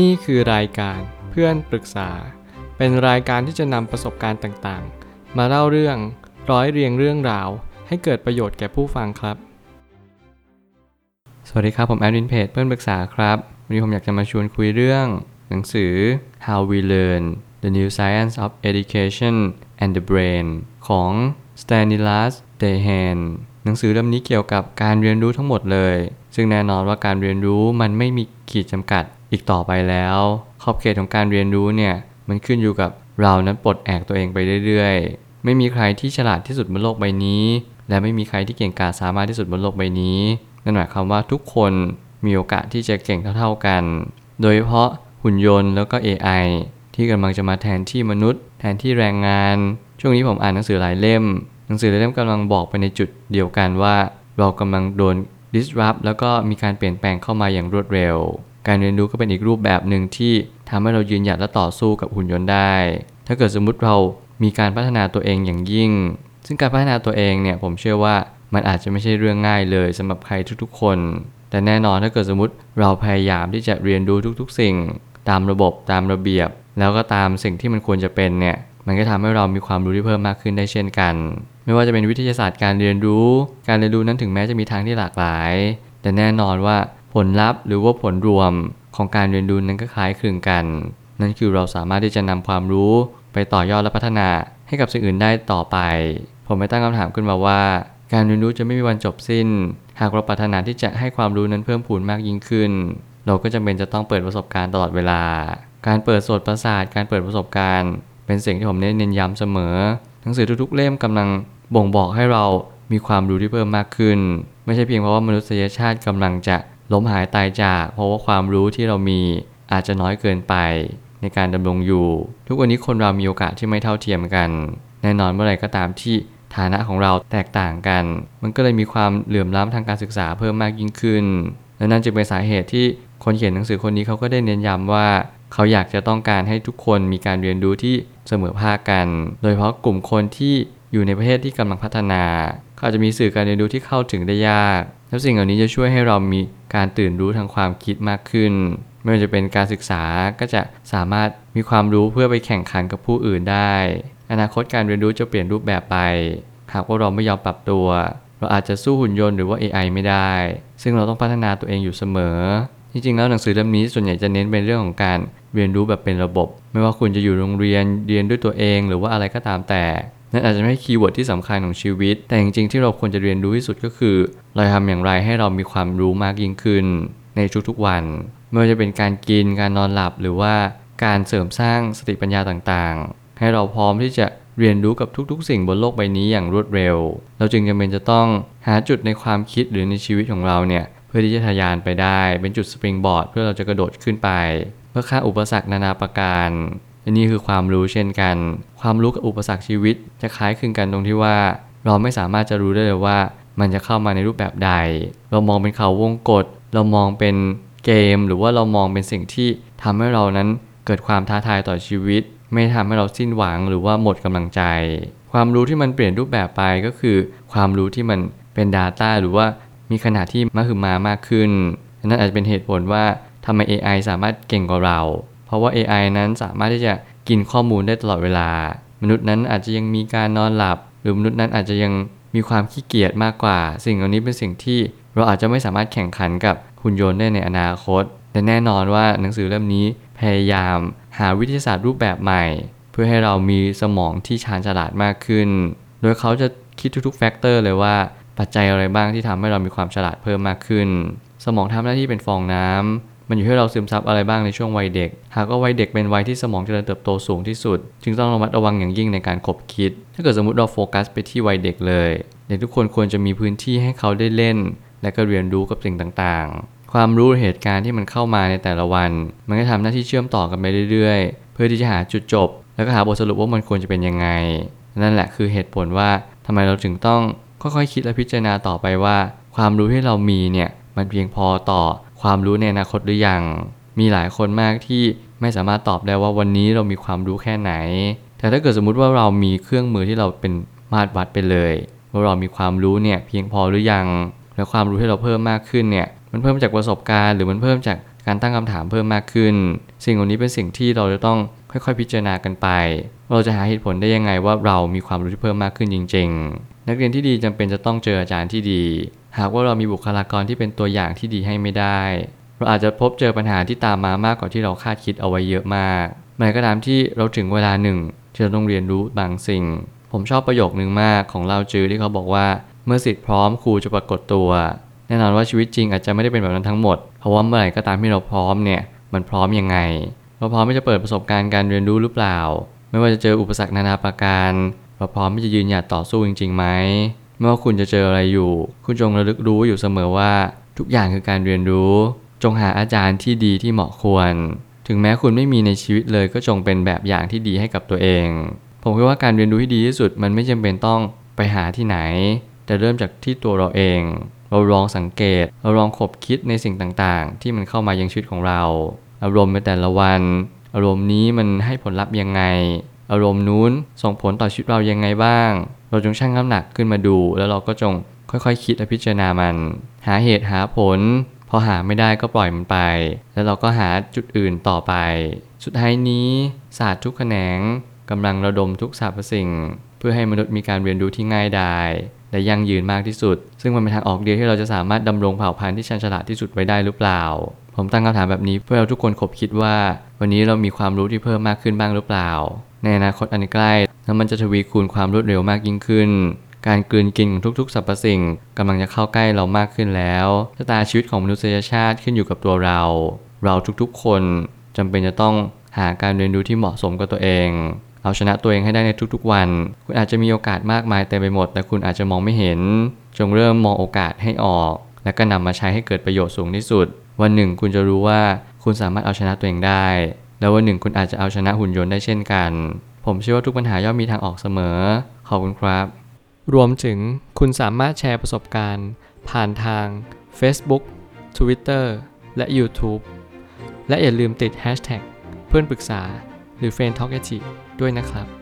นี่คือรายการเพื่อนปรึกษา เป็นรายการที่จะนำประสบการณ์ต่างๆ มาเล่าเรื่องร้อยเรียงเรื่องราว ให้เกิดประโยชน์แก่ผู้ฟังครับ สวัสดีครับ ผมแอดมินเพจเพื่อนปรึกษาครับ วันนี้ผมอยากจะมาชวนคุยเรื่อง หนังสือ How We Learn The New Science of Education and the Brain ของ Stanislav Dehaene หนังสือเล่มนี้เกี่ยวกับการเรียนรู้ทั้งหมดเลย ซึ่งแน่นอนว่าการเรียนรู้มันไม่มีขีดจำกัด อีกต่อไปแล้ว ขอบเขตของการเรียนรู้เนี่ยมันขึ้นอยู่กับเรานั้นปลดแอกตัวเองไปเรื่อยๆ ไม่มีใครที่ฉลาดที่สุดบนโลกใบนี้ และไม่มีใครที่เก่งกาจสามารถที่สุดบนโลกใบนี้นั่นหมายความว่าทุกคนมีโอกาสที่จะเก่งเท่าๆกัน โดยเฉพาะหุ่นยนต์แล้วก็ AI ที่กำลังจะมาแทนที่มนุษย์ แทนที่แรงงาน ช่วงนี้ผมอ่านหนังสือหลายเล่ม หนังสือหลายเล่มกำลังบอกไปในจุดเดียวกันว่า เรากำลังโดน disrupt แล้วก็มีการเปลี่ยนแปลงเข้ามาอย่างรวดเร็ว การเรียนรู้ก็เป็นอีกรูปแบบหนึ่งที่ทำให้เรายืนหยัดและต่อสู้กับหุ่นยนต์ได้ ถ้าเกิดสมมุติเรามีการพัฒนาตัวเองอย่างยิ่ง ซึ่งการพัฒนาตัวเองเนี่ยผมเชื่อว่ามันอาจจะไม่ใช่เรื่องง่ายเลยสำหรับใครทุกๆ คน แต่แน่นอนถ้าเกิดสมมติเราพยายามที่จะเรียนรู้ทุกๆ สิ่ง ตามระบบตามระเบียบ แล้วก็ตามสิ่งที่มันควรจะเป็นเนี่ยมันก็ทำให้เรามีความรู้ที่เพิ่มมากขึ้นได้เช่นกัน ไม่ว่าจะเป็นวิทยาศาสตร์การเรียนรู้ การเรียนรู้นั้นถึงแม้จะมีทางที่หลากหลาย แต่แน่นอนว่า ผลลัพธ์หรือว่าผลรวมของการเรียนรู้นั้นก็คล้ายคลึงกัน นั่นคือเราสามารถที่จะนำความรู้ไปต่อยอดและพัฒนาให้กับสิ่งอื่นได้ต่อไป ผมไม่ตั้งคำถามขึ้นมาว่า การเรียนรู้จะไม่มีวันจบสิ้น หากเราปรารถนาที่จะให้ความรู้นั้นเพิ่มพูนมากยิ่งขึ้น เราก็จำเป็นจะต้องเปิดประสบการณ์ตลอดเวลา การเปิดโสตประสาท การเปิดประสบการณ์ เป็นสิ่งที่ผมเน้นย้ำเสมอ หนังสือทุกๆเล่มกำลังบ่งบอกให้เรามีความรู้ที่เพิ่มมากขึ้น ไม่ใช่เพียงเพราะว่ามนุษยชาติกำลังจะ ล้มหายตายจาก เพราะว่าความรู้ที่เรามีอาจจะน้อยเกินไปในการดำรงอยู่ ทุกวันนี้คนเรามีโอกาสที่ไม่เท่าเทียมกัน แน่นอนเมื่อไหร่ก็ตามที่ฐานะของเราแตกต่างกัน มันก็เลยมีความเหลื่อมล้ำทางการศึกษาเพิ่มมากยิ่งขึ้น และนั่นจึงเป็นสาเหตุที่คนเขียนหนังสือคนนี้เขาก็ได้เน้นย้ำว่า เขาอยากจะต้องการให้ทุกคนมีการเรียนรู้ที่เสมอภาคกัน โดยเฉพาะกลุ่มคนที่อยู่ในประเทศที่กำลังพัฒนา ขาอาจจะมีสื่อการเรียนรู้ที่เข้าถึงได้ยาก แล้วสิ่งเหล่านี้จะช่วยให้เรามีการตื่นรู้ทางความคิดมากขึ้น ไม่ว่าจะเป็นการศึกษาก็จะสามารถมีความรู้เพื่อไปแข่งขันกับผู้อื่นได้ อนาคตการเรียนรู้จะเปลี่ยนรูปแบบไป หากว่าเราไม่ยอมปรับตัว เราอาจจะสู้หุ่นยนต์หรือว่า AI ไม่ได้ ซึ่งเราต้องพัฒนาตัวเองอยู่เสมอ จริงๆ แล้วหนังสือเล่มนี้ส่วนใหญ่จะเน้นเป็นเรื่องของการเรียนรู้แบบเป็นระบบ ไม่ว่าคุณจะอยู่โรงเรียนเรียนด้วยตัวเอง หรือว่าอะไรก็ตามแต่ นั่นอาจจะไม่ใช่ keyword ที่สำคัญของชีวิต แต่จริงๆที่เราควรจะเรียนรู้ที่สุดก็คือ เราทำอย่างไรให้เรามีความรู้มากยิ่งขึ้น ในทุกๆวัน ไม่ว่าจะเป็นการกินการนอนหลับหรือว่าการเสริมสร้างสติปัญญาต่างๆ ให้เราพร้อมที่จะเรียนรู้กับทุกๆ สิ่งบนโลกใบนี้อย่างรวดเร็ว เราจึงจำเป็นจะต้องหาจุดในความคิดหรือในชีวิตของเราเนี่ยเพื่อที่จะทะยานไปได้ เป็นจุดสปริงบอร์ดเพื่อเราจะกระโดดขึ้นไป เพื่อข้าอุปสรรคนานาประการ นี่คือความรู้เช่นกัน ความรู้กับอุปสรรคชีวิต จะคล้ายคลึงกันตรงที่ว่า เราไม่สามารถจะรู้ได้เลยว่า มันจะเข้ามาในรูปแบบใด เรามองเป็นเขาวงกฏเรามองเป็นเกม หรือว่าเรามองเป็นสิ่งที่ทำให้เรานั้นเกิดความท้าทายต่อชีวิต ไม่ทำให้เราสิ้นหวังหรือว่าหมดกำลังใจ ความรู้ที่มันเปลี่ยนรูปแบบไปก็คือ ความรู้ที่มันเป็น Data หรือว่ามีขนาดที่มหึมามากขึ้นนั่นอาจจะเป็นเหตุผลว่าทำไม AI สามารถเก่งกว่าเรา ราะว่า AI นั้นสามารถที่จะกินข้อมูลได้ตลอดเวลา มนุษย์นั้นอาจจะยังมีการนอนหลับ หรือมนุษย์นั้นอาจจะยังมีความขี้เกียจมากกว่า สิ่งเหล่านี้เป็นสิ่งที่เราอาจจะไม่สามารถแข่งขันกับหุ่นยนต์ได้ในอนาคต แต่แน่นอนว่าหนังสือเล่มนี้พยายามหาวิทยาศาสตร์รูปแบบใหม่ เพื่อให้เรามีสมองที่ชาญฉลาดมากขึ้น โดยเขาจะคิดทุกๆ factor เลยว่าปัจจัยอะไรบ้างที่ทำให้เรามีความฉลาดเพิ่มมากขึ้น สมองทำหน้าที่เป็นฟองน้ำ มันอยู่ให้เราซึมซับอะไรบ้างในช่วงวัยเด็ก หากว่าวัยเด็กเป็นวัยที่สมองเจริญเติบโตสูงที่สุด จึงต้องระมัดระวังอย่างยิ่งในการคบคิด ถ้าเกิดสมมติเราโฟกัสไปที่วัยเด็กเลยเด็กทุกคนควรจะมีพื้นที่ให้เขาได้เล่น และก็เรียนรู้กับสิ่งต่างๆ ความรู้เหตุการณ์ที่มันเข้ามาในแต่ละวัน มันก็ทำหน้าที่เชื่อมต่อกันไปเรื่อยๆ เพื่อที่จะหาจุดจบ แล้วก็หาบทสรุปว่ามันควรจะเป็นยังไง นั่นแหละคือเหตุผลว่าทำไมเราถึงต้องค่อยๆคิดและพิจารณาต่อไปว่า ความรู้ที่เรามีเนี่ยมันเพียงพอต่อ ความรู้ในอนาคตหรือยัง มีหลายคนมากที่ไม่สามารถตอบได้ว่าวันนี้เรามีความรู้แค่ไหน แต่ถ้าเกิดสมมุติว่าเรามีเครื่องมือที่เราเป็นมาตรวัดไปเลยว่าเรามีความรู้เนี่ยเพียงพอหรือยัง และความรู้ที่เราเพิ่มมากขึ้นเนี่ยมันเพิ่มจากประสบการณ์หรือมันเพิ่มจากการตั้งคำถามเพิ่มมากขึ้น สิ่งเหล่านี้เป็นสิ่งที่เราจะต้องค่อยๆ พิจารณากันไป เราจะหาเหตุผลได้ยังไงว่าเรามีความรู้ที่เพิ่มมากขึ้นจริง ๆ นักเรียนที่ดีจำเป็นจะต้องเจออาจารย์ที่ดี หากว่าเรามีบุคลากรที่เป็นตัวอย่างที่ดีให้ไม่ได้ เราอาจจะพบเจอปัญหาที่ตามมามากกว่าที่เราคาดคิดเอาไว้เยอะมากเมื่ก็ตามที่เราถึงเวลาหนึ่งที่เราต้องเรียนรู้บางสิ่ง ผมชอบประโยคนึงมากของเราจือที่เขาบอกว่า เมื่อสิทธิ์พร้อมครูจะปรากฏตัว แน่นอนว่าชีวิตจริงอาจจะไม่ได้เป็นแบบนั้นทั้งหมด เพราะว่าเมื่อไหร่ก็ตามที่เราพร้อมเนี่ย มันพร้อมยังไง เราพร้อมที่จะเปิดประสบการณ์การเรียนรู้หรือเปล่า ไม่ว่าจะเจออุปสรรคนานาประการ เราพร้อมที่จะยืนหยัดต่อสู้จริงๆไหม ไม่ว่าคุณจะเจออะไรอยู่ คุณจงระลึกรู้อยู่เสมอว่า ทุกอย่างคือการเรียนรู้ จงหาอาจารย์ที่ดีที่เหมาะควร ถึงแม้คุณไม่มีในชีวิตเลยก็จงเป็นแบบอย่างที่ดีให้กับตัวเอง ผมคิดว่าการเรียนรู้ที่ดีที่สุดมันไม่จำเป็นต้องไปหาที่ไหน แต่เริ่มจากที่ตัวเราเอง เราลองสังเกต เราลองขบคิดในสิ่งต่างๆ ที่มันเข้ามายังชีวิตของเรา อารมณ์ในแต่ละวัน อารมณ์นี้มันให้ผลลัพธ์ยังไง อารมณ์นู้นส่งผลต่อชีวิตเรายังไงบ้าง เราจงชั่งน้ำหนักขึ้นมาดู แล้วเราก็จงค่อยๆคคิดและพิจารณามัน หาเหตุหาผล พอหาไม่ได้ก็ปล่อยมันไป แล้วเราก็หาจุดอื่นต่อไป สุดท้ายนี้ศาสตร์ทุกแขนงกำลังระดมทุกสรรพสิ่ง เพื่อให้มนุษย์มีการเรียนรู้ที่ง่ายดายและยั่งยืนมากที่สุด ซึ่งมันเป็นทางออกเดียวที่เราจะสามารถดำรงเผ่าพันธุ์ที่ชันฉลาดที่สุดไว้ได้หรือเปล่า ผมตั้งคำถามแบบนี้เพื่อเราทุกคนคบคิดว่า วันนี้เรามีความรู้ที่เพิ่มมากขึ้นบ้างหรือเปล่า ในอนาคตอันใกล้แล้วมันจะทวีคูณความรวดเร็วมากยิ่งขึ้น การกลืนกินของทุกๆสรรพสิ่งกำลังจะเข้าใกล้เรามากขึ้นแล้วชะตาชีวิตของมนุษยชาติขึ้นอยู่กับตัวเรา เราทุกๆ คนจำเป็นจะต้องหาการเรียนรู้ที่เหมาะสมกับตัวเองเอาชนะตัวเองให้ได้ในทุกๆวัน คุณอาจจะมีโอกาสมากมายเต็มไปหมด แต่คุณอาจจะมองไม่เห็น จงเริ่มมองโอกาสให้ออก และก็นำมาใช้ให้เกิดประโยชน์สูงที่สุด วันหนึ่งคุณจะรู้ว่าคุณสามารถเอาชนะตัวเองได้ แล้ววันหนึ่งคุณอาจจะเอาชนะหุ่นยนต์ได้เช่นกัน ผมเชื่อว่าทุกปัญหาย่อมมีทางออกเสมอ ขอบคุณครับ รวมถึงคุณสามารถแชร์ประสบการณ์ ผ่านทาง Facebook Twitter และ YouTube และอย่าลืมติด Hashtag เพื่อนปรึกษาหรือ f r ร e n d t a l k a ด้วยนะครับ